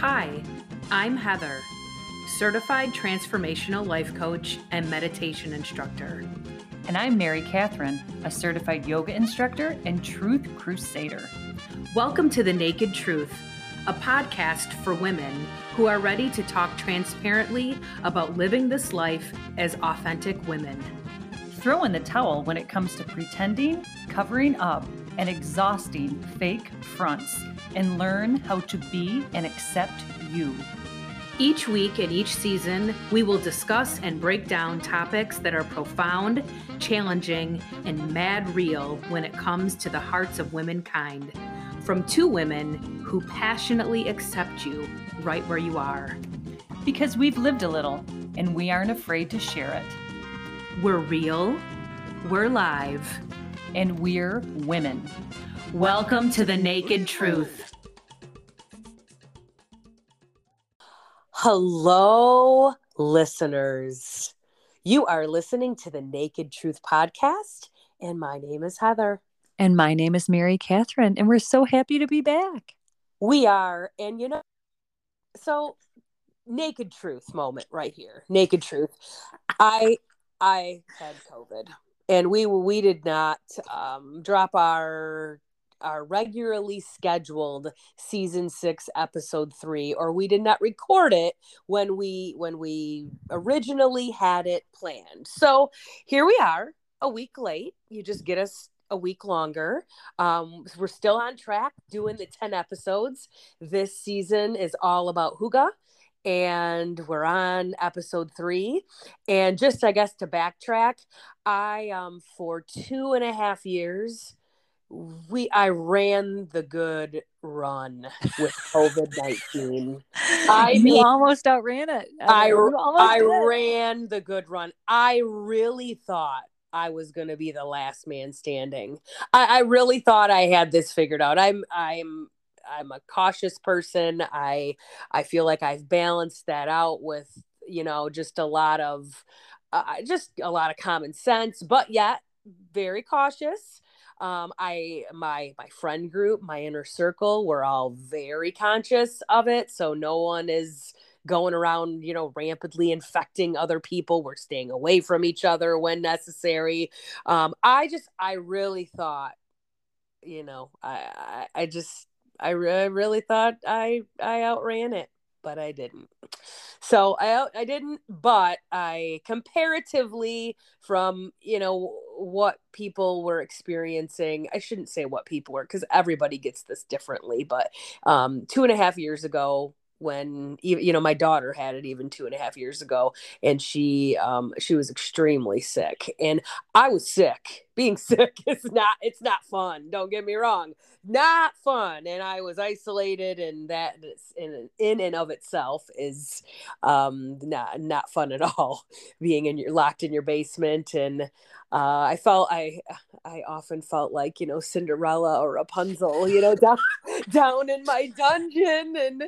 Hi, I'm Heather, certified transformational life coach and meditation instructor. And I'm Mary Catherine, a certified yoga instructor and truth crusader. Welcome to The Naked Truth, a podcast for women who are ready to talk transparently about living this life as authentic women. Throw in the towel when it comes to pretending, covering up, and exhausting fake fronts, and learn how to be and accept you. Each week and each season, we will discuss and break down topics that are profound, challenging, and mad real when it comes to the hearts of womankind. From two women who passionately accept you right where you are. Because we've lived a little and we aren't afraid to share it. We're real, we're live, and we're women. Welcome to the Naked Truth. Hello, listeners. You are listening to the Naked Truth podcast, and my name is Heather. And my name is Mary Catherine, and we're so happy to be back. We are, and you know, so naked truth moment right here. Naked truth. I I had COVID, and we we did not um, drop our our regularly scheduled season six episode three or we did not record it when we when we originally had it planned. So here we are a week late. You just get us a week longer. Um, we're still on track doing the 10 episodes. This season is all about hygge and we're on episode three. And just i guess to backtrack i um for two and a half years we I ran the good run with COVID nineteen. I you mean, almost outran it. I I, I ran the good run. I really thought I was going to be the last man standing. I, I really thought I had this figured out. I'm I'm I'm a cautious person. I I feel like I've balanced that out with you know just a lot of uh, just a lot of common sense, but yet very cautious um, I my my friend group, my inner circle, we're all very conscious of it. So no one is going around, you know, rampantly infecting other people. We're staying away from each other when necessary. Um, I just I really thought, you know, I I, I just I, re- I really thought I I outran it but I didn't. So I I didn't, but I comparatively from you know what people were experiencing. I shouldn't say what people were because everybody gets this differently. But um, two and a half years ago, when you know my daughter had it even two and a half years ago and she um she was extremely sick and i was sick being sick is not it's not fun don't get me wrong not fun and i was isolated and that in in and of itself is um not not fun at all being in your locked in your basement and uh, I felt I I often felt like you know Cinderella or Rapunzel, you know, down down in my dungeon, and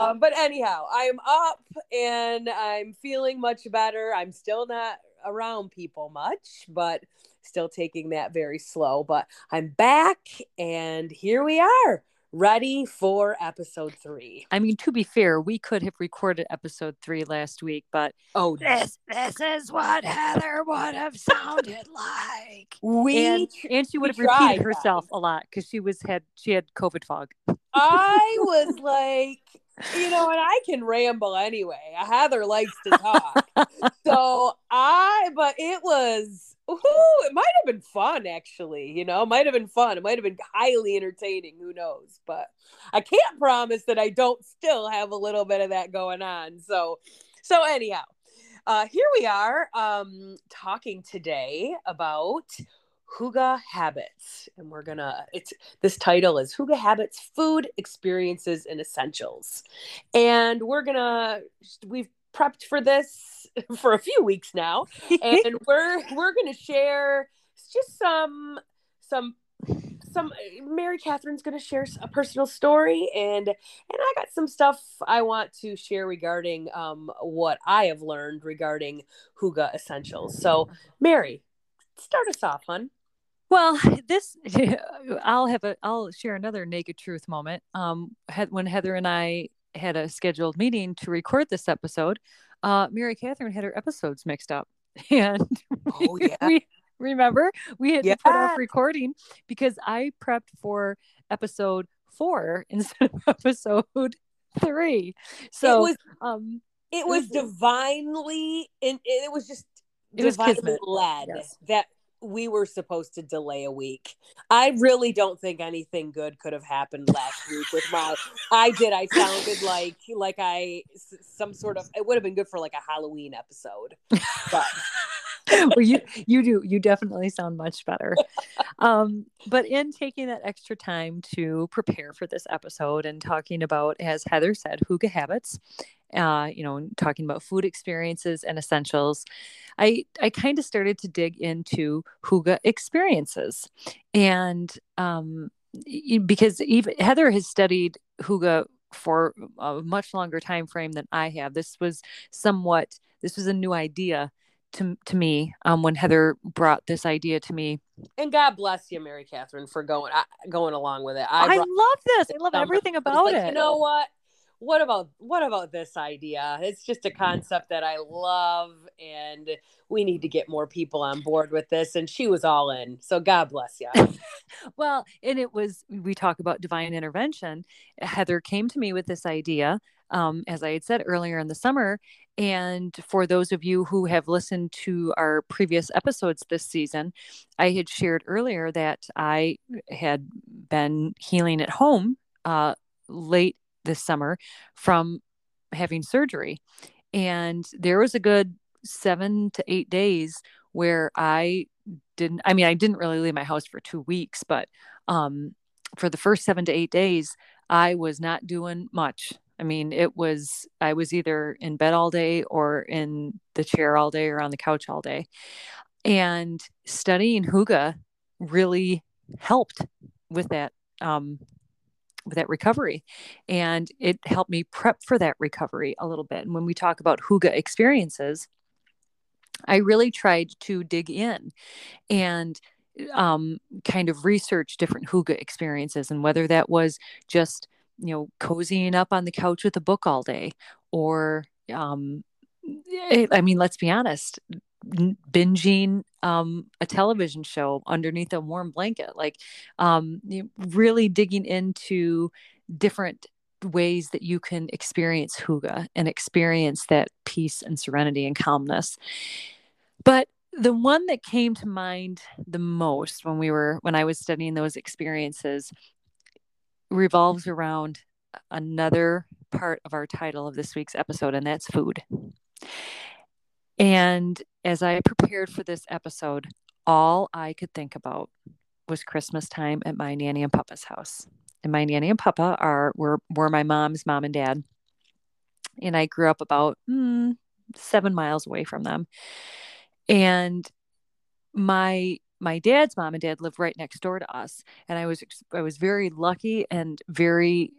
um, but anyhow, I'm up and I'm feeling much better. I'm still not around people much, but still taking that very slow. But I'm back, and here we are ready for episode three. I mean, to be fair, we could have recorded episode three last week, but oh, this this is what Heather would have sounded like. We and, and she would have repeated herself a lot because she was had she had COVID fog. I was like, you know, and I can ramble anyway. Heather likes to talk, so I. But it was Ooh, it might have been fun actually. You know, might have been fun. It might have been highly entertaining. Who knows? But I can't promise that I don't still have a little bit of that going on. So, so anyhow, uh, here we are um, talking today about Hygge Habits, and we're gonna. It's this title is Hygge Habits: Food Experiences and Essentials, and we're gonna. We've prepped for this for a few weeks now, and we're we're going to share just some some some Mary Catherine's going to share a personal story and and I got some stuff I want to share regarding um what I have learned regarding Hygge essentials. So, Mary, start us off, hon. Well, this I'll have a I'll share another naked truth moment. Um, when Heather and I had a scheduled meeting to record this episode, uh, Mary Catherine had her episodes mixed up. And Oh, yeah. we remember we had to put off recording because I prepped for episode four instead of episode three. So it was um it was divinely and it was just It was divinely kismet. led Yes. that we were supposed to delay a week. I really don't think anything good could have happened last week with my I did I sounded like like I some sort of it would have been good for like a Halloween episode. But well, you you do you definitely sound much better. Um, but in taking that extra time to prepare for this episode and talking about, as Heather said, Hygge habits, uh, you know, talking about food experiences and essentials, I I kind of started to dig into Hygge experiences, and um, because even Heather has studied Hygge for a much longer time frame than I have. This was somewhat this was a new idea to to me um, when Heather brought this idea to me. and God bless you, Mary Catherine, for going I, going along with it. I, brought- love this. I love everything about like, it. You know what? What about what about this idea? It's just a concept that I love, and we need to get more people on board with this. And she was all in. So God bless you. Well, and it was we talk about divine intervention. Heather came to me with this idea, um, as I had said earlier in the summer. And for those of you who have listened to our previous episodes this season, I had shared earlier that I had been healing at home uh, late this summer from having surgery. And there was a good seven to eight days where I didn't, I mean, I didn't really leave my house for two weeks, but um, for the first seven to eight days, I was not doing much. I mean, it was, I was either in bed all day or in the chair all day or on the couch all day. And studying Hygge really helped with that um, with that recovery and it helped me prep for that recovery a little bit and when we talk about hygge experiences i really tried to dig in and um, kind of research different hygge experiences and whether that was just you know cozying up on the couch with a book all day or um, i mean let's be honest binging um, a television show underneath a warm blanket, like um, really digging into different ways that you can experience hygge and experience that peace and serenity and calmness. But the one that came to mind the most when we were when I was studying those experiences revolves around another part of our title of this week's episode, and that's food. And as I prepared for this episode, all I could think about was Christmas time at my nanny and papa's house. And my nanny and papa are were were my mom's mom and dad. And I grew up about mm, seven miles away from them. And my my dad's mom and dad lived right next door to us, and I was I was very lucky and very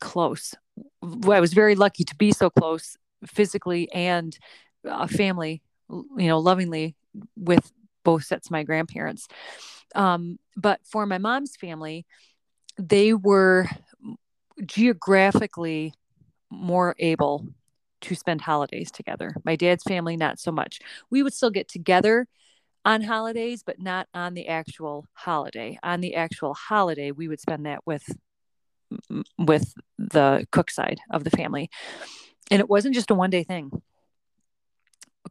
close. I was very lucky to be so close physically and a family, you know, lovingly with both sets of my grandparents. Um, but for my mom's family, they were geographically more able to spend holidays together. My dad's family, not so much. We would still get together on holidays, but not on the actual holiday. On the actual holiday, we would spend that with with the cook side of the family. And it wasn't just a one day thing.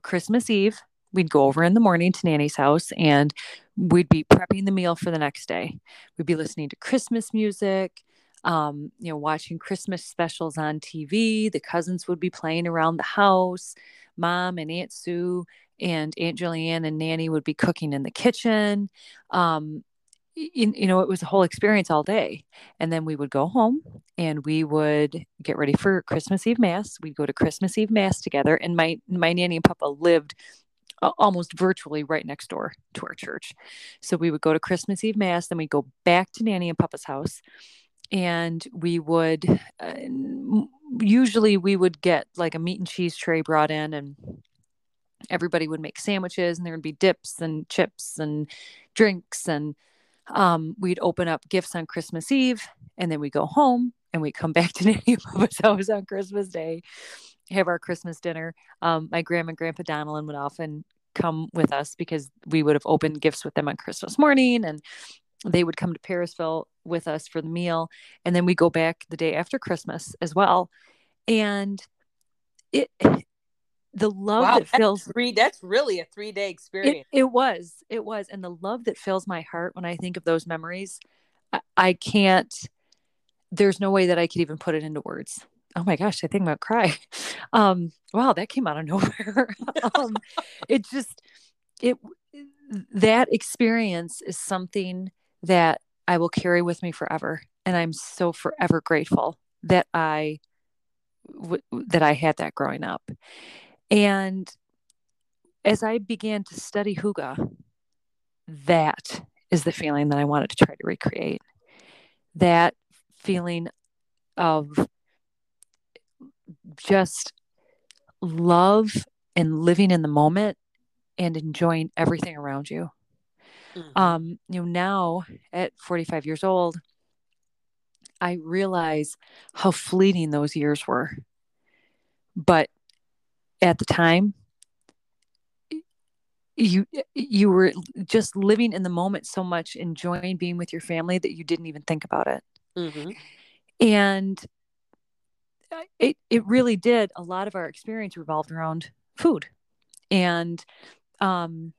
Christmas Eve, we'd go over in the morning to Nanny's house and we'd be prepping the meal for the next day. We'd be listening to Christmas music, um, you know, watching Christmas specials on TV. The cousins would be playing around the house. Mom and Aunt Sue and Aunt Julianne and Nanny would be cooking in the kitchen. Um, you, you know, it was a whole experience all day. And then we would go home and we would get ready for Christmas Eve mass. We'd go to Christmas Eve mass together. And my my nanny and papa lived uh, almost virtually right next door to our church. So we would go to Christmas Eve mass, then we'd go back to nanny and papa's house. And we would uh, usually we would get like a meat and cheese tray brought in and everybody would make sandwiches and there would be dips and chips and drinks and um, we'd open up gifts on Christmas Eve and then we go home and we come back to Nanny Papa's house on Christmas Day, have our Christmas dinner. Um, my grandma and grandpa Donalyn would often come with us because we would have opened gifts with them on Christmas morning and they would come to Parisville with us for the meal. And then we go back the day after Christmas as well. And it, the love Wow, that fills three. That's really a three day it, experience. it was it was and the love that fills my heart when i think of those memories I, I can't there's no way that i could even put it into words oh my gosh i think i'm gonna cry um wow that came out of nowhere um it just it that experience is something that i will carry with me forever and i'm so forever grateful that i w- that i had that growing up and as I began to study Hygge, that is the feeling that I wanted to try to recreate. That feeling of just love and living in the moment and enjoying everything around you. Mhm. Um, you know, now at 45 years old, I realize how fleeting those years were. But at the time, you you were just living in the moment so much enjoying being with your family that you didn't even think about it Mhm. and uh, it it really did a lot of our experience revolved around food and um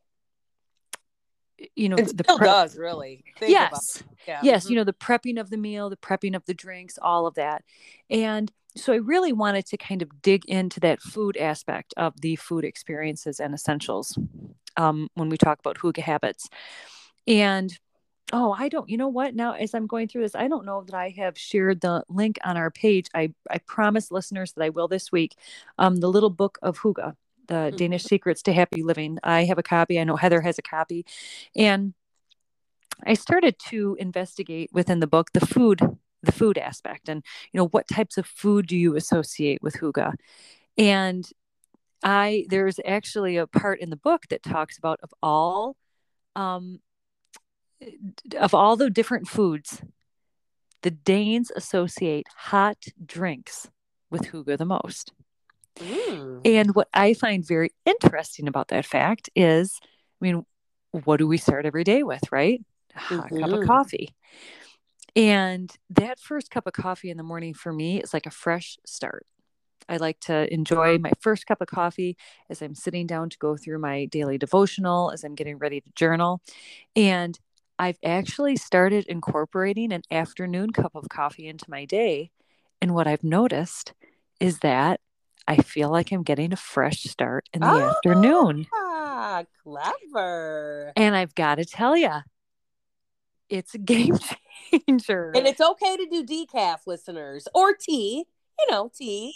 you know It the still prep- does really. Think yes. Yeah. yes Mhm. you know the prepping of the meal the prepping of the drinks all of that and so i really wanted to kind of dig into that food aspect of the food experiences and essentials um, when we talk about hygge habits. And oh i don't you know what? Now as i'm going through this i don't know that i have shared the link on our page. I i promise listeners that i will this week. Um, the little book of hygge the Mhm. danish secrets to happy living. I have a copy. I know heather has a copy. And I started to investigate within the book the food, the food aspect, and you know what types of food do you associate with hygge, and I there's actually a part in the book that talks about of all, um, of all the different foods, the Danes associate hot drinks with hygge the most. Mm. And what I find very interesting about that fact is, I mean, what do we start every day with, right? A cup of Mhm. coffee. And that first cup of coffee in the morning for me is like a fresh start. I like to enjoy my first cup of coffee as I'm sitting down to go through my daily devotional, as I'm getting ready to journal. And I've actually started incorporating an afternoon cup of coffee into my day. And what I've noticed is that I feel like I'm getting a fresh start in the Ah. afternoon. Ah, clever. And I've got to tell you, it's a game changer. And it's okay to do decaf, listeners, or tea. You know, tea.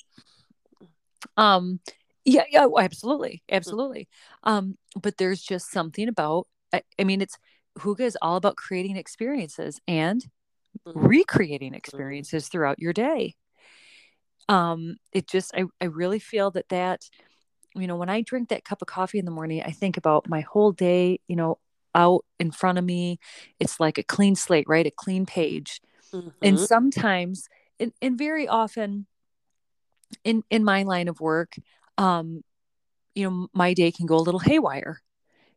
um yeah yeah oh, absolutely absolutely um but there's just something about I, I mean it's hygge is all about creating experiences and Mhm. recreating experiences throughout your day um it just I, I really feel that that you know when i drink that cup of coffee in the morning i think about my whole day you know out in front of me it's like a clean slate right? A clean page. And Mhm. sometimes and, and very often in in my line of work um you know my day can go a little haywire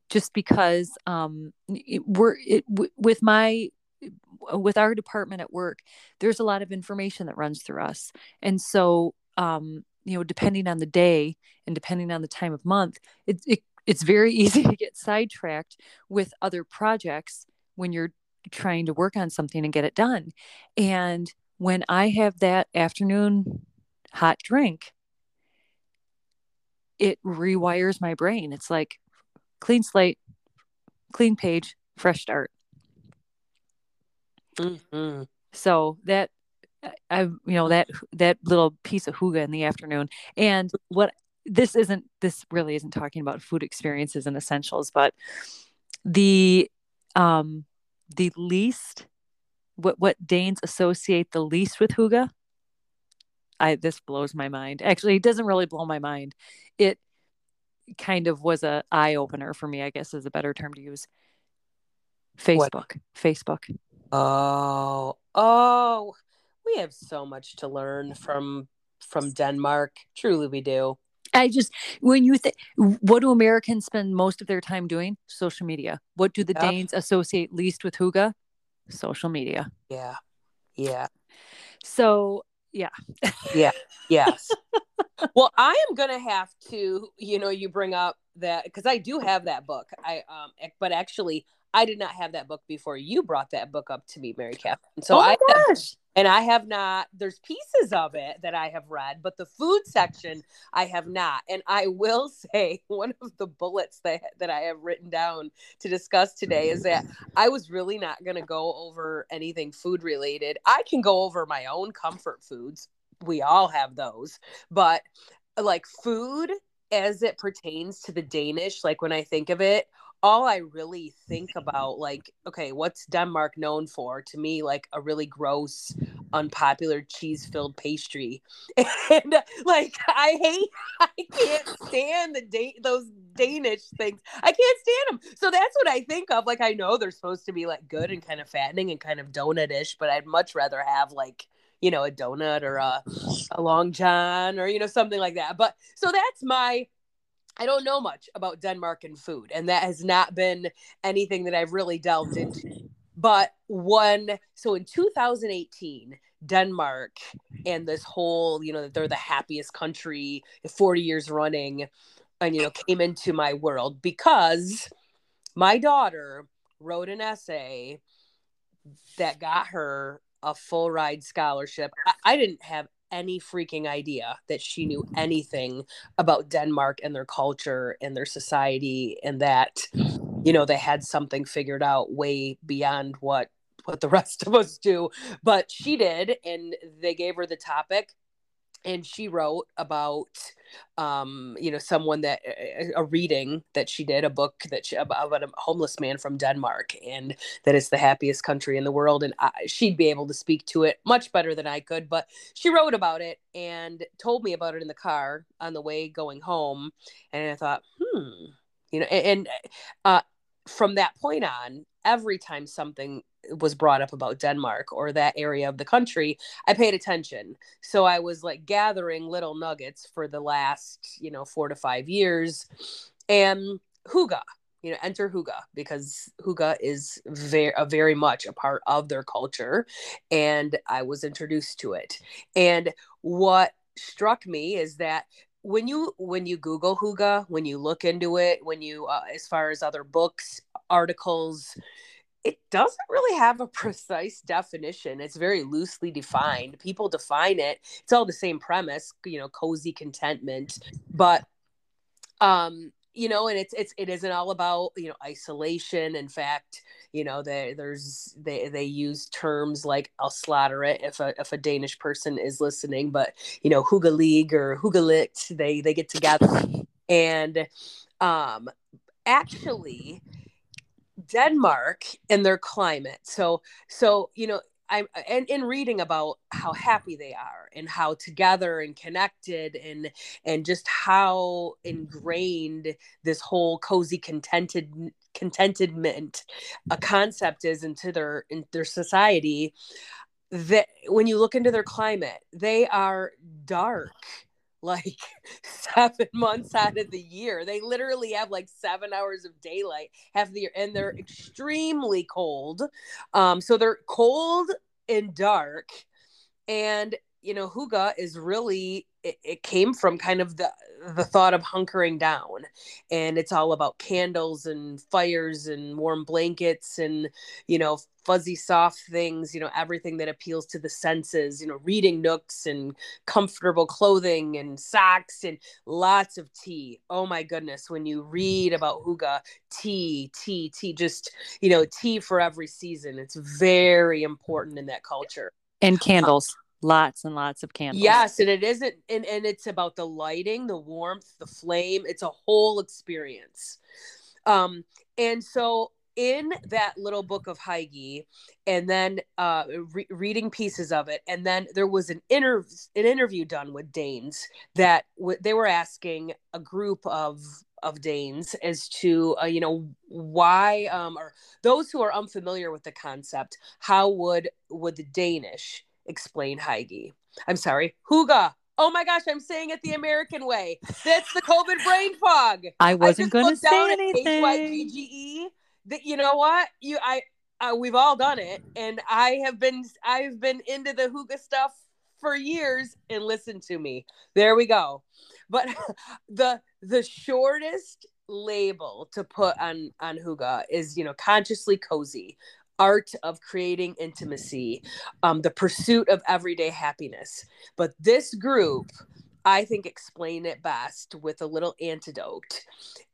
just because um it, we're it, w- with my with our department at work there's a lot of information that runs through us. And so um you know depending on the day and depending on the time of month it, it it's very easy to get sidetracked with other projects when you're trying to work on something and get it done. And when i have that afternoon hot drink it rewires my brain. It's like clean slate clean page fresh start. Mhm. so that i you know that that little piece of hygge in the afternoon. And what this isn't this really isn't talking about food experiences and essentials but the um the least what what danes associate the least with hygge i this blows my mind actually it doesn't really blow my mind it kind of was a eye opener for me i guess is a better term to use What? facebook facebook Oh, oh. we have so much to learn from from Denmark. Truly, we do. I just when you think what do Americans spend most of their time doing? Social media. What do the yep. Danes associate least with hygge? Social media. Yeah. Yeah. So yeah. yeah. Yes. well, I am gonna have to, you know, you bring up that because I do have that book. I um but actually I did not have that book before you brought that book up to me, Mary Catherine. So oh I gosh. And I have not there's pieces of it that I have read, but the food section I have not. And I will say one of the bullets that that I have written down to discuss today is that I was really not going to go over anything food related. I can go over my own comfort foods. We all have those. But like food as it pertains to the Danish, like when I think of it, all I really think about, like, okay, what's Denmark known for? To me, like a really gross, unpopular cheese filled pastry. And like, I hate, I can't stand the date, those Danish things. I can't stand them. So that's what I think of. Like, I know they're supposed to be like good and kind of fattening and kind of donut-ish, but I'd much rather have like, you know, a donut or a, a long john or, you know, something like that. But so that's my I don't know much about Denmark and food, and that has not been anything that I've really delved into. But one, so in 2018, Denmark and this whole, you know, they're the happiest country 40 years running, and, you know, came into my world because my daughter wrote an essay that got her a full ride scholarship. I, I didn't have any freaking idea that she knew anything about Denmark and their culture and their society and that you know they had something figured out way beyond what what the rest of us do. But she did and they gave her the topic and she wrote about um you know someone that a reading that she did a book that she about, a homeless man from denmark and that it's the happiest country in the world. And I, she'd be able to speak to it much better than i could but she wrote about it and told me about it in the car on the way going home. And i thought hmm you know and, and uh from that point on every time something was brought up about Denmark or that area of the country, I paid attention. So I was like gathering little nuggets for the last, you know, four to five years. And Hygge, you know, enter Hygge because Hygge is very, uh, very much a part of their culture. And I was introduced to it. And what struck me is that when you when you google Hygge when you look into it when you uh, as far as other books articles it doesn't really have a precise definition. It's very loosely defined. People define it. It's all the same premise, you know, cozy contentment, but um you know and it's it's it isn't all about you know isolation in fact you know they, there's they they use terms like i'll slaughter it if a if a danish person is listening but you know Hygge League or Hyggeligt they they get together and um actually Denmark and their climate. So so you know I'm and in reading about how happy they are and how together and connected and and just how ingrained this whole cozy contented contentedment a uh, concept is into their in their society that when you look into their climate they are dark like seven months out of the year. They literally have like seven hours of daylight half the year, and they're extremely cold. Um, so they're cold and dark. And you know, Hygge is really it, it came from kind of the the thought of hunkering down. And it's all about candles and fires and warm blankets and you know fuzzy soft things you know everything that appeals to the senses you know reading nooks and comfortable clothing and socks and lots of tea. Oh my goodness when you read about Hygge tea tea tea just you know tea for every season. It's very important in that culture. And candles. um, lots and lots of candles yes and it isn't and, and it's about the lighting the warmth the flame it's a whole experience um and so in that little book of Hygge and then uh, re- reading pieces of it. And then there was an, inter- an interview done with Danes that w- they were asking a group of of Danes as to uh, you know why um, or those who are unfamiliar with the concept, how would would the Danish explain Heige. I'm sorry, Hygge. Oh my gosh, I'm saying it the American way. That's the COVID brain fog. I wasn't going to say anything. H-Y-G-G-E. That you know what you I uh, we've all done it, and I have been I've been into the Hygge stuff for years. And listen to me, there we go. But the the shortest label to put on on Hygge is you know consciously cozy art of creating intimacy, um, the pursuit of everyday happiness. But this group I think, explain it best with a little antidote.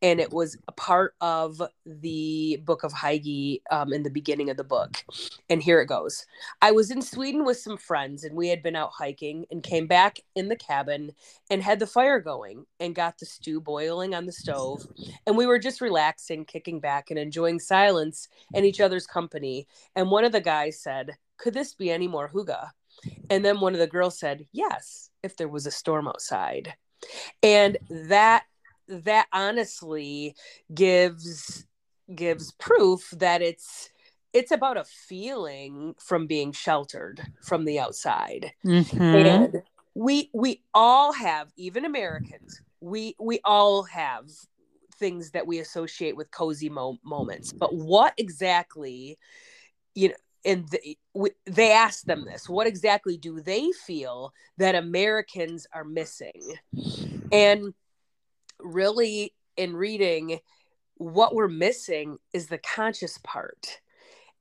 And it was a part of the book of Heige um, in the beginning of the book. And here it goes I was in Sweden with some friends, and we had been out hiking and came back in the cabin and had the fire going and got the stew boiling on the stove. And we were just relaxing, kicking back, and enjoying silence and each other's company. And one of the guys said, Could this be any more Hygge? And then one of the girls said, Yes, if there was a storm outside. And that that honestly gives gives proof that it's it's about a feeling from being sheltered from the outside. Mm-hmm. And we we all have, even Americans, we we all have things that we associate with cozy mo- moments. But what exactly, you know, and the, they asked them this what exactly do they feel that americans are missing? And really in reading what we're missing is the conscious part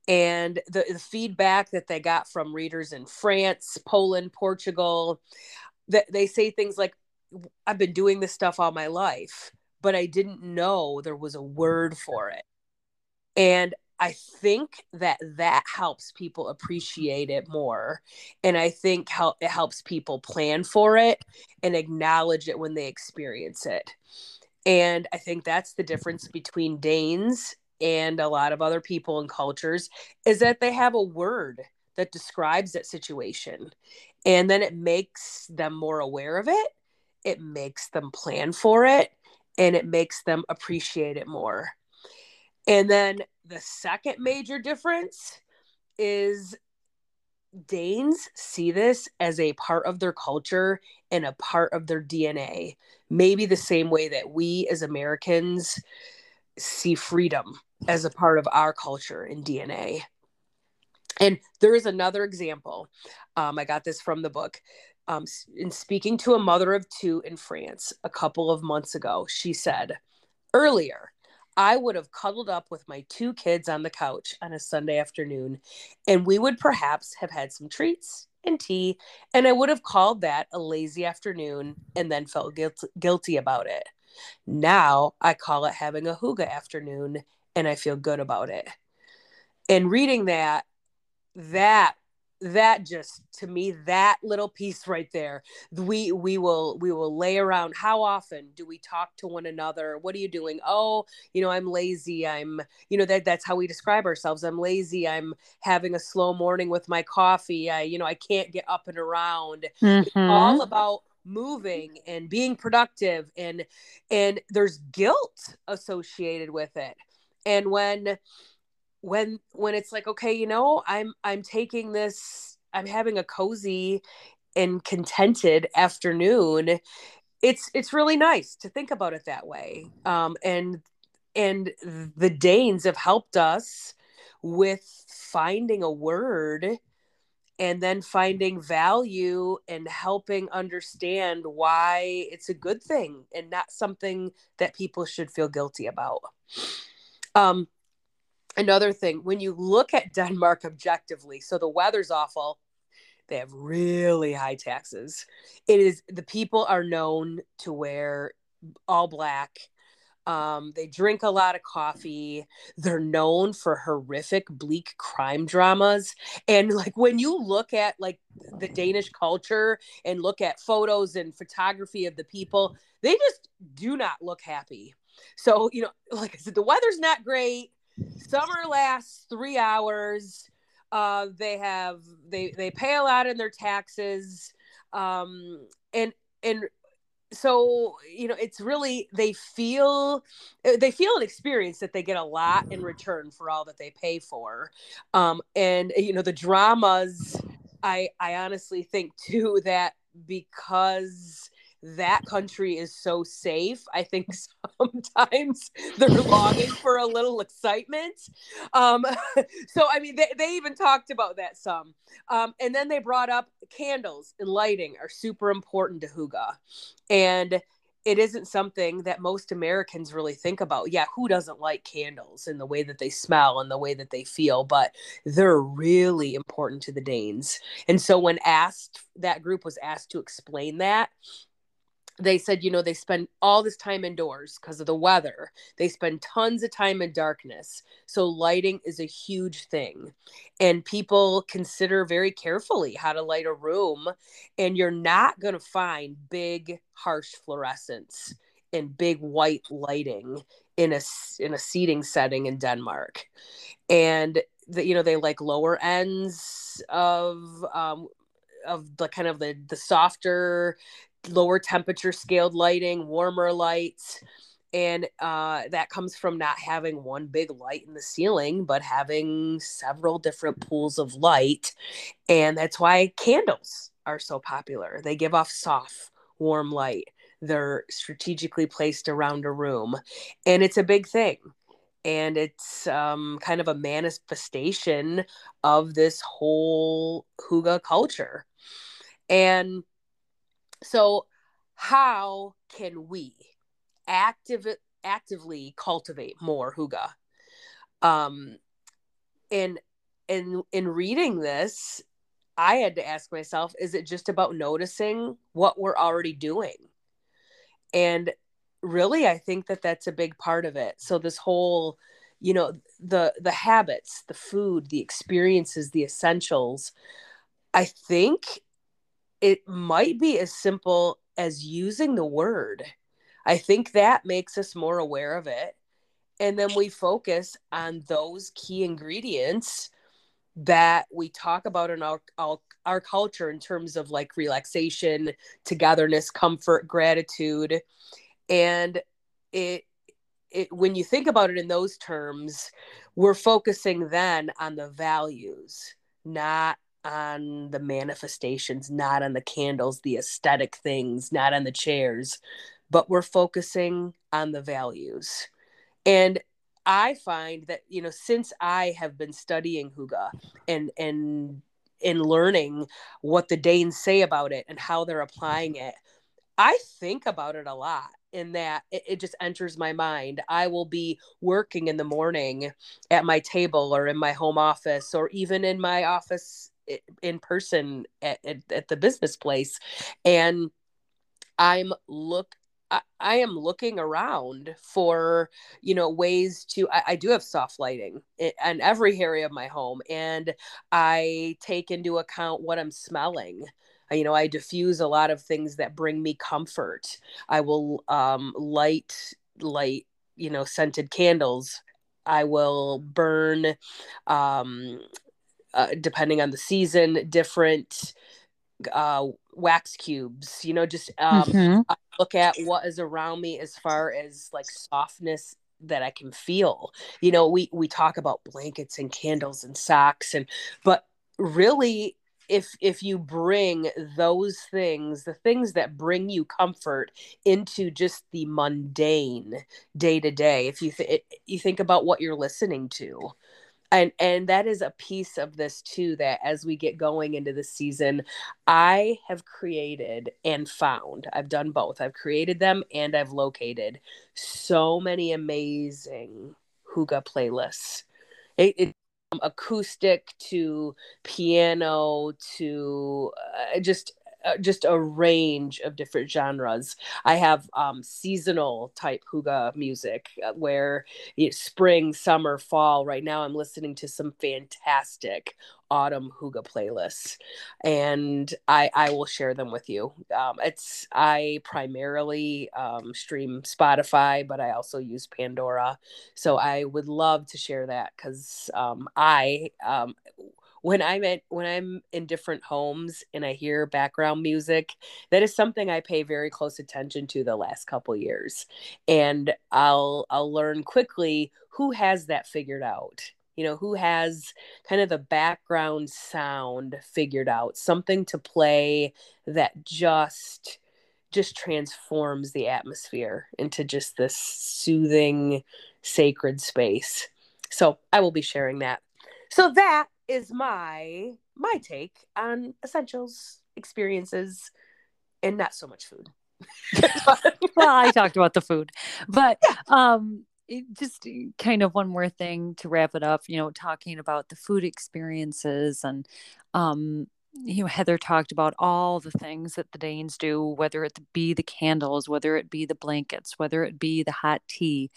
and the, the feedback that they got from readers in france poland portugal that they say things like i've been doing this stuff all my life but i didn't know there was a word for it. And I think that that helps people appreciate it more. And I think it helps people plan for it and acknowledge it when they experience it. And I think that's the difference between Danes and a lot of other people and cultures is that they have a word that describes that situation. And then it makes them more aware of it, it makes them plan for it, and it makes them appreciate it more. And then the second major difference is Danes see this as a part of their culture and a part of their DNA, maybe the same way that we as Americans see freedom as a part of our culture and DNA. And there is another example. Um, I got this from the book. Um, in speaking to a mother of two in France a couple of months ago, she said, Earlier, I would have cuddled up with my two kids on the couch on a Sunday afternoon, and we would perhaps have had some treats and tea, and I would have called that a lazy afternoon and then felt guilt- guilty about it. Now I call it having a hygge afternoon, and I feel good about it. And reading that, that that just to me that little piece right there we we will we will lay around how often do we talk to one another? What are you doing? Oh you know i'm lazy i'm you know that that's how we describe ourselves i'm lazy i'm having a slow morning with my coffee i you know i can't get up and around. Mm-hmm. all about moving and being productive and and there's guilt associated with it. And when when when it's like okay you know i'm i'm taking this i'm having a cozy and contented afternoon it's it's really nice to think about it that way um and and the danes have helped us with finding a word and then finding value and helping understand why it's a good thing and not something that people should feel guilty about. Um another thing when you look at denmark objectively so the weather's awful they have really high taxes it is the people are known to wear all black um, they drink a lot of coffee. They're known for horrific, bleak crime dramas. And like when you look at like the Danish culture and look at photos and photography of the people, they just do not look happy. So, you know, like I said, the weather's not great summer lasts three hours. Uh, they have they they pay a lot in their taxes, um, and and so you know it's really they feel they feel an experience that they get a lot in return for all that they pay for um and you know the dramas I I honestly think too that because that country is so safe. I think sometimes they're longing for a little excitement. Um, so, I mean, they, they even talked about that some. Um, and then they brought up candles and lighting are super important to Hygge. And it isn't something that most Americans really think about. Yeah, who doesn't like candles and the way that they smell and the way that they feel? But they're really important to the Danes. And so when asked, that group was asked to explain that, they said, you know, they spend all this time indoors because of the weather. They spend tons of time in darkness. So, lighting is a huge thing. And people consider very carefully how to light a room. And you're not going to find big, harsh fluorescence and big white lighting in a, in a seating setting in Denmark. And, the, you know, they like lower ends of, um, of the kind of the the softer lower temperature scaled lighting, warmer lights. And uh, that comes from not having one big light in the ceiling, but having several different pools of light. And that's why candles are so popular. They give off soft, warm light. They're strategically placed around a room. And it's a big thing. And it's um, kind of a manifestation of this whole Hygge culture. And so, how can we active, actively cultivate more hygge? Um, and in in reading this, I had to ask myself: Is it just about noticing what we're already doing? And really, I think that that's a big part of it. So this whole you know the the habits the food the experiences the essentials i think it might be as simple as using the word. I think that makes us more aware of it. And then we focus on those key ingredients that we talk about in our, our, our culture in terms of like relaxation, togetherness, comfort, gratitude. And it, it when you think about it in those terms, we're focusing then on the values, not on the manifestations, not on the candles, the aesthetic things, not on the chairs, but we're focusing on the values. And I find that, you know, since I have been studying Hygge and and in learning what the Danes say about it and how they're applying it, I think about it a lot in that it, it, just enters my mind. I will be working in the morning at my table or in my home office or even in my office in person at, at, at the business place. And i'm look I, I am looking around for you know ways to I, I, do have soft lighting in every area of my home. And i take into account what i'm smelling. You know i diffuse a lot of things that bring me comfort. I will um, light light you know scented candles. I will burn um, uh, depending on the season, different uh, wax cubes. You know, just um, mm-hmm. look at what is around me as far as like softness that I can feel. You know, we we talk about blankets and candles and socks, and but really if if you bring those things the things that bring you comfort into just the mundane day to day if you th- you think about what you're listening to and and that is a piece of this too that as we get going into the season i have created and found i've done both i've created them and i've located so many amazing Hygge playlists. It, it acoustic to piano to uh, just just a range of different genres. I have um, seasonal type hygge music uh, where spring, summer, fall. Right now, I'm listening to some fantastic autumn hygge playlists, and I I will share them with you. Um, it's I primarily um, stream Spotify, but I also use Pandora, so I would love to share that because um, I um, when I'm at when I'm in different homes and I hear background music, that is something I pay very close attention to the last couple years. And I'll I'll learn quickly who has that figured out. you know, who has kind of the background sound figured out, something to play that just just transforms the atmosphere into just this soothing sacred space. So, I will be sharing that. So that is my my take on essentials experiences and not so much food. well, I talked about the food, but um, just kind of one more thing to wrap it up. You know, talking about the food experiences and um, you know, Heather talked about all the things that the Danes do, whether it be the candles, whether it be the blankets, whether it be the hot tea,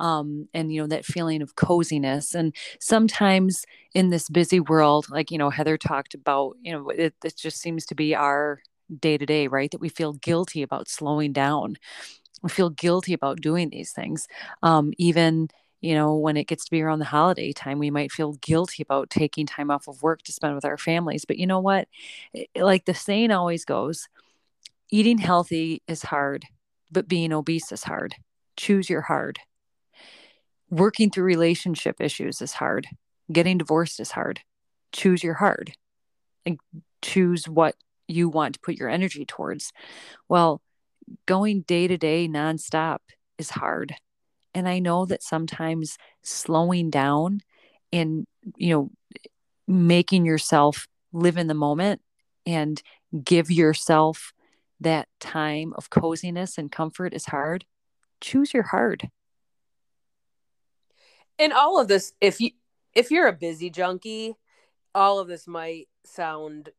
um, and you know that feeling of coziness. And sometimes in this busy world, like you know Heather talked about, you know, it, it just seems to be our day to day, right? That we feel guilty about slowing down. We feel guilty about doing these things. Um, even, you know, when it gets to be around the holiday time, we might feel guilty about taking time off of work to spend with our families. But you know what? Like the saying always goes eating healthy is hard, but being obese is hard. Choose your hard. Working through relationship issues is hard. Getting divorced is hard. Choose your hard. And choose what you want to put your energy towards. Well, going day to day nonstop is hard. And I know that sometimes slowing down and, you know, making yourself live in the moment and give yourself that time of coziness and comfort is hard. Choose your hard. And all of this, if you if you're a busy junkie, all of this might sound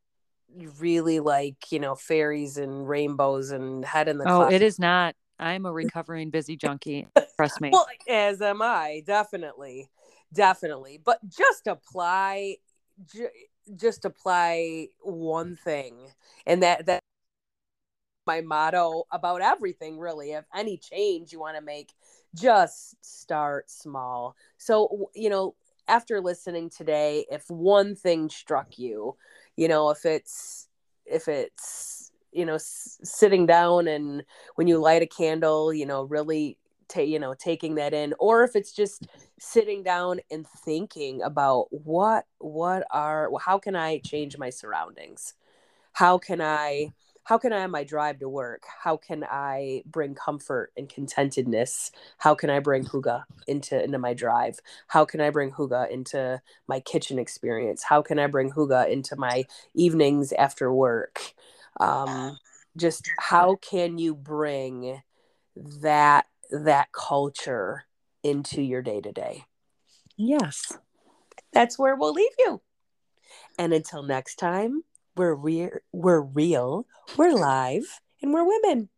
really like you know fairies and rainbows and head in the oh it is not. I'm a recovering busy junkie trust me. Well as am i definitely definitely. But just apply ju- just apply one thing and that that my motto about everything really if any change you want to make just start small. So you know after listening today if one thing struck you you know if it's if it's you know s- sitting down and when you light a candle you know really ta- you know taking that in or if it's just sitting down and thinking about what what are how can i change my surroundings? How can i how can I on my drive to work? How can I bring comfort and contentedness? How can I bring hygge into into my drive? How can I bring hygge into my kitchen experience? How can I bring hygge into my evenings after work? Um, just how can you bring that that culture into your day to day? Yes. That's where we'll leave you. And until next time, we're real, we're real, we're live, and we're women.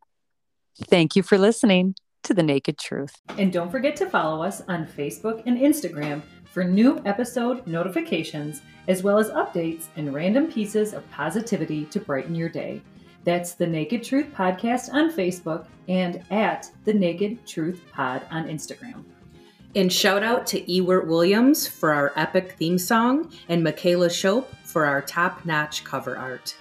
Thank you for listening to The Naked Truth. And don't forget to follow us on Facebook and Instagram for new episode notifications, as well as updates and random pieces of positivity to brighten your day. That's The Naked Truth Podcast on Facebook and at The Naked Truth Pod on Instagram. And shout out to Ewart Williams for our epic theme song and Michaela Shope for our top notch cover art.